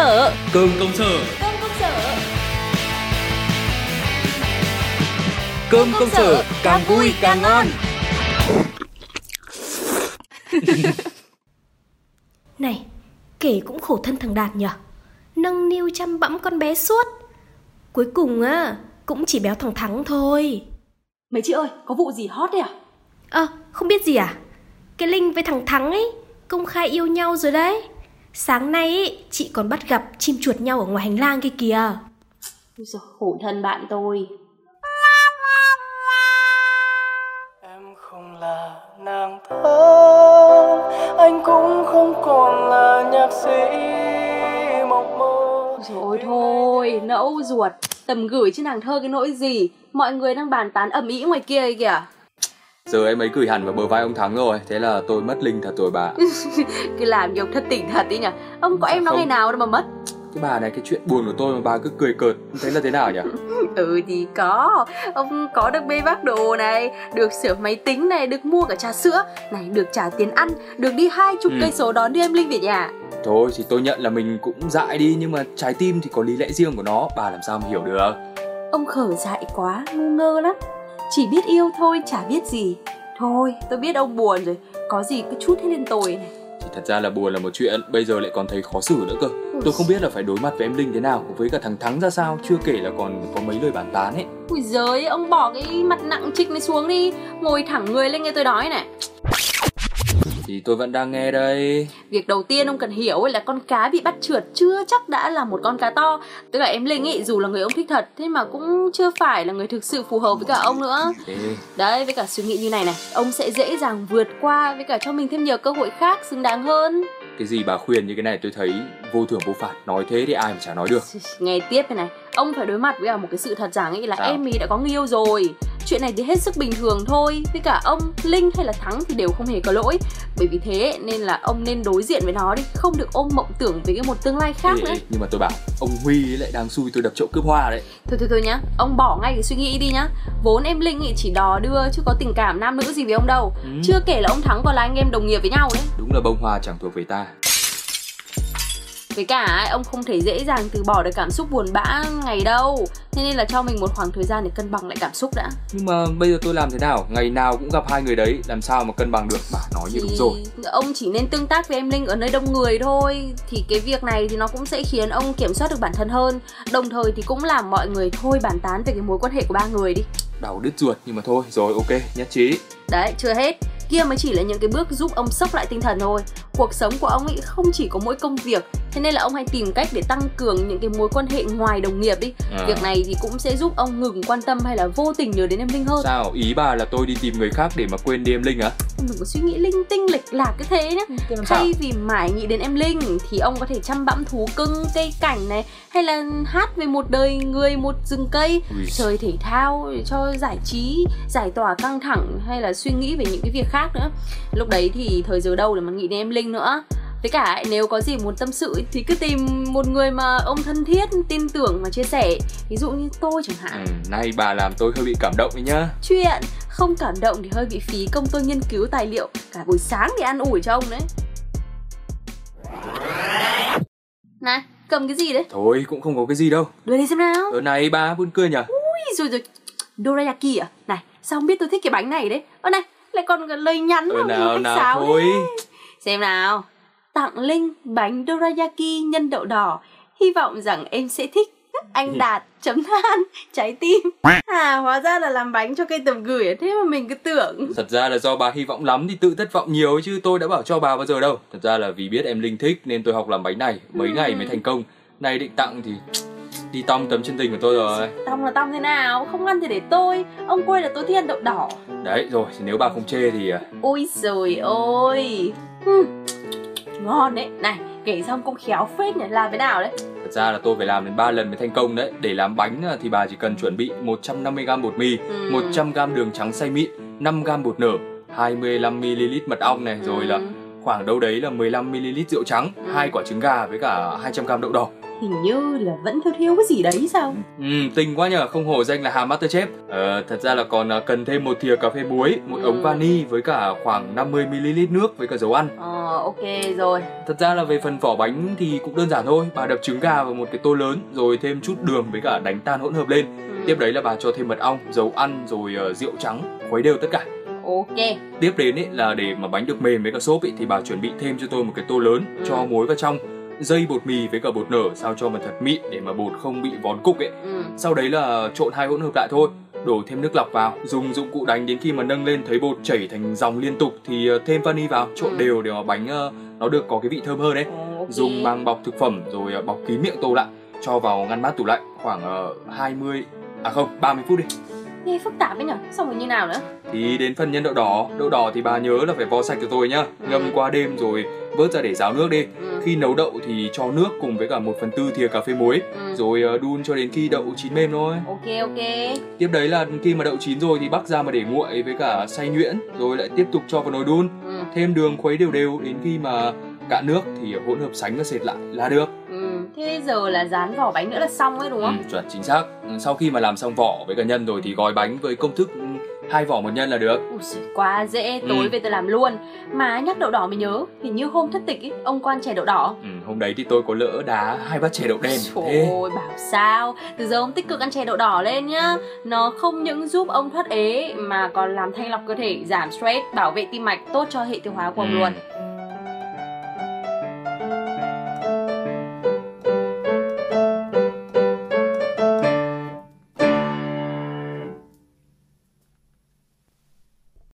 sở. Cơm công sở. Cơm công sở Cơm công sở càng vui càng ngon. Này, kể cũng khổ thân thằng Đạt nhở. Nâng niu chăm bẵm con bé suốt. Cuối cùng á, cũng chỉ béo thằng Thắng thôi. Mấy chị ơi, có vụ gì hot đấy à? Ơ, không biết gì à? Cái Linh với thằng Thắng ấy Công khai yêu nhau rồi đấy Sáng nay chị còn bắt gặp chim chuột nhau ở ngoài hành lang kia kìa. Ôi giời, khổ thân bạn tôi. Em không là nàng thơ Anh cũng không còn là nhạc sĩ mộng mơ. Rồi thôi, nẫu ruột. Tầm gửi chứ nàng thơ cái nỗi gì? Mọi người đang bàn tán ầm ĩ ngoài kia kìa Giờ em ấy gửi hẳn vào bờ vai ông Thắng rồi Thế là tôi mất linh thật rồi bà. Cứ làm như ông thất tình thật đi nhỉ? Ông có em nó Không. ngày nào đâu mà mất. Cái bà này cái chuyện buồn của tôi mà bà cứ cười cợt Thế là thế nào nhỉ? Ừ thì có. Ông có được bê vác đồ này Được sửa máy tính này Được mua cả trà sữa. Này được trả tiền ăn Được đi hai chục Ừ. cây số đón đưa em Linh về nhà. Thôi thì tôi nhận là mình cũng dại đi Nhưng mà trái tim thì có lý lẽ riêng của nó Bà làm sao mà hiểu được? Ông khở dại quá Ngu ngơ lắm Chỉ biết yêu thôi chả biết gì. Thôi tôi biết ông buồn rồi. Có gì cứ chút hết lên tôi này. Thì thật ra là buồn là một chuyện Bây giờ lại còn thấy khó xử nữa cơ. Tôi không biết là phải đối mặt với em Linh thế nào Với cả thằng Thắng ra sao Chưa kể là còn có mấy lời bàn tán ấy. Ui giời ông bỏ cái mặt nặng trịch này xuống đi. Ngồi thẳng người lên nghe tôi nói này Thì tôi vẫn đang nghe đây. Việc đầu tiên ông cần hiểu ấy là con cá bị bắt trượt chưa chắc đã là một con cá to. Tức là em Linh ý dù là người ông thích thật Thế mà cũng chưa phải là người thực sự phù hợp với cả ông nữa. Đấy với cả suy nghĩ như này này Ông sẽ dễ dàng vượt qua với cả cho mình thêm nhiều cơ hội khác xứng đáng hơn. Cái gì bà khuyên như cái này tôi thấy vô thưởng vô phạt Nói thế thì ai mà chả nói được. Nghe tiếp này này Ông phải đối mặt với cả một cái sự thật rằng ấy là Sao? em ý đã có người yêu rồi Chuyện này thì hết sức bình thường thôi. Với cả ông, Linh hay là Thắng thì đều không hề có lỗi. Bởi vì thế nên là ông nên đối diện với nó đi Không được ôm mộng tưởng về cái một tương lai khác Ê, nữa. Nhưng mà tôi bảo Ông Huy lại đang xui tôi đập chậu cướp hoa đấy. Thôi thôi thôi nhá, ông bỏ ngay cái suy nghĩ đi nhá. Vốn em Linh chỉ đò đưa chứ có tình cảm nam nữ gì với ông đâu. Ừ. Chưa kể là ông Thắng còn là anh em đồng nghiệp với nhau đấy. Đúng là bông hoa chẳng thuộc về ta Với cả ông không thể dễ dàng từ bỏ được cảm xúc buồn bã ngày đâu. Thế nên là cho mình một khoảng thời gian để cân bằng lại cảm xúc đã. Nhưng mà bây giờ tôi làm thế nào? Ngày nào cũng gặp hai người đấy Làm sao mà cân bằng được? Bà nói như đúng rồi. ông chỉ nên tương tác với em Linh ở nơi đông người thôi. Thì cái việc này thì nó cũng sẽ khiến ông kiểm soát được bản thân hơn. Đồng thời thì cũng làm mọi người thôi bàn tán về cái mối quan hệ của ba người đi. Đau đứt ruột Nhưng mà thôi rồi ok nhất trí. Đấy, chưa hết. Kia mới chỉ là những cái bước giúp ông sốc lại tinh thần thôi Cuộc sống của ông ấy không chỉ có mỗi công việc. Thế nên là ông hãy tìm cách để tăng cường những cái mối quan hệ ngoài đồng nghiệp đi. À. Việc này thì cũng sẽ giúp ông ngừng quan tâm hay là vô tình nhớ đến em Linh hơn. Sao? Ý bà là tôi đi tìm người khác để mà quên đi em Linh á Ông đừng có suy nghĩ linh tinh lệch lạc cái thế làm sao? Thay vì mãi nghĩ đến em Linh thì ông có thể chăm bẵm thú cưng, cây cảnh này Hay là hát về một đời người, một rừng cây. Ui. Chơi thể thao để cho giải trí, giải tỏa căng thẳng hay là suy nghĩ về những cái việc khác nữa. Lúc đấy thì thời giờ đâu để mà nghĩ đến em Linh nữa. Với cả nếu có gì muốn tâm sự thì cứ tìm một người mà ông thân thiết, tin tưởng mà chia sẻ. Ví dụ như tôi chẳng hạn. Ừ, Nay bà làm tôi hơi bị cảm động đấy nhá. Chuyện không cảm động thì hơi bị phí công tôi nghiên cứu tài liệu. Cả buổi sáng để ăn ủi cho ông đấy. Này, cầm cái gì đấy? Thôi cũng không có cái gì đâu. Đưa đây xem nào. Ở này bà buồn cười nhỉ Ui rồi rồi Dorayaki à? Này, sao không biết tôi thích cái bánh này đấy? Ơ này, lại còn lời nhắn Ờ nào nào sáo thôi. đấy. Xem nào. Tặng Linh bánh dorayaki nhân đậu đỏ. Hy vọng rằng em sẽ thích. Anh Đạt chấm than trái tim. À hóa ra là làm bánh cho cây tầm gửi à? Thế mà mình cứ tưởng. Thật ra là do bà hy vọng lắm thì tự thất vọng nhiều chứ tôi đã bảo cho bà bao giờ đâu. Thật ra là vì biết em Linh thích nên tôi học làm bánh này. Mấy Ừ. ngày mới thành công. Nay định tặng thì đi tong tấm chân tình của tôi rồi. Tong là tong thế nào? Không ăn thì để tôi. Ông quên là tôi thích ăn đậu đỏ. Đấy rồi nếu bà không chê thì à, Ôi rồi ôi Ngon đấy Này kể xong cũng khéo phết nhỉ Làm thế nào đấy Thật ra là tôi phải làm đến 3 lần mới thành công đấy Để làm bánh à, thì bà chỉ cần chuẩn bị 150g bột mì Ừ. 100g đường trắng xay mịn 5g bột nở 25ml mật ong này Rồi là Ừ. khoảng đâu đấy là 15ml rượu trắng Ừ. hai quả trứng gà với cả 200g đậu đỏ hình như là vẫn thiếu thiếu cái gì đấy sao Ừ, tinh quá nhờ, không hổ danh là Hà Masterchef. Ờ, thật ra là còn ờ, cần thêm một thìa cà phê muối, một Ừ. ống vani với cả khoảng 50ml nước với cả dầu ăn. ờ ok rồi Thật ra là về phần vỏ bánh thì cũng đơn giản thôi. Bà đập trứng gà vào một cái tô lớn rồi thêm chút đường với cả đánh tan hỗn hợp lên. ừ. Tiếp đấy là bà cho thêm mật ong, dầu ăn rồi ờ, rượu trắng, khuấy đều tất cả. ok Tiếp đến ấy là để mà bánh được mềm với cả xốp ấy thì bà chuẩn bị thêm cho tôi một cái tô lớn Ừ. cho muối vào trong, dây bột mì với cả bột nở sao cho mà thật mịn để mà bột không bị vón cục ấy. ừ. Sau đấy là trộn hai hỗn hợp lại thôi, đổ thêm nước lọc vào, dùng dụng cụ đánh đến khi mà nâng lên thấy bột chảy thành dòng liên tục thì ờ, thêm vani vào, trộn Ừ. đều để mà bánh ờ, nó được có cái vị thơm hơn đấy. Ồ, ok. Dùng bằng bọc thực phẩm rồi ờ, bọc kín miệng tô lại, cho vào ngăn mát tủ lạnh khoảng ờ, 20 à không 30 phút đi. Nghe phức tạp ấy nhở xong rồi như nào nữa Thì đến phần nhân đậu đỏ, đậu đỏ thì bà nhớ là phải vo sạch cho tôi nhá, Ừ. ngâm qua đêm rồi vớt ra để ráo nước đi. ừ. Khi nấu đậu thì cho nước cùng với cả 1 phần tư thìa cà phê muối, Ừ. rồi ờ, đun cho đến khi đậu chín mềm thôi. ok ok Tiếp đấy là khi mà đậu chín rồi thì bắc ra mà để nguội với cả xay nhuyễn rồi lại tiếp tục cho vào nồi đun. ừ. Thêm đường khuấy đều đều đến khi mà cạn nước thì hỗn hợp sánh và sệt lại là được. Ừ. thế giờ là dán vỏ bánh nữa là xong ấy đúng Ừ, không chuẩn chính xác. Ừ, Sau khi mà làm xong vỏ với cả nhân rồi thì gói bánh với công thức ừ, hai vỏ một nhân là được. Ui giời, quá dễ, tối Ừ. về tôi làm luôn Mà nhắc đậu đỏ mới nhớ Hình như hôm thất tịch ý, ông quan chè đậu đỏ Ừ, hôm đấy thì tôi có lỡ đá hai bát chè đậu đen. Trời ơi, bảo sao Từ giờ ông tích cực ăn chè đậu đỏ lên nhá Nó không những giúp ông thoát ế Mà còn làm thanh lọc cơ thể, giảm stress Bảo vệ tim mạch, tốt cho hệ tiêu hóa của ông Ừ, luôn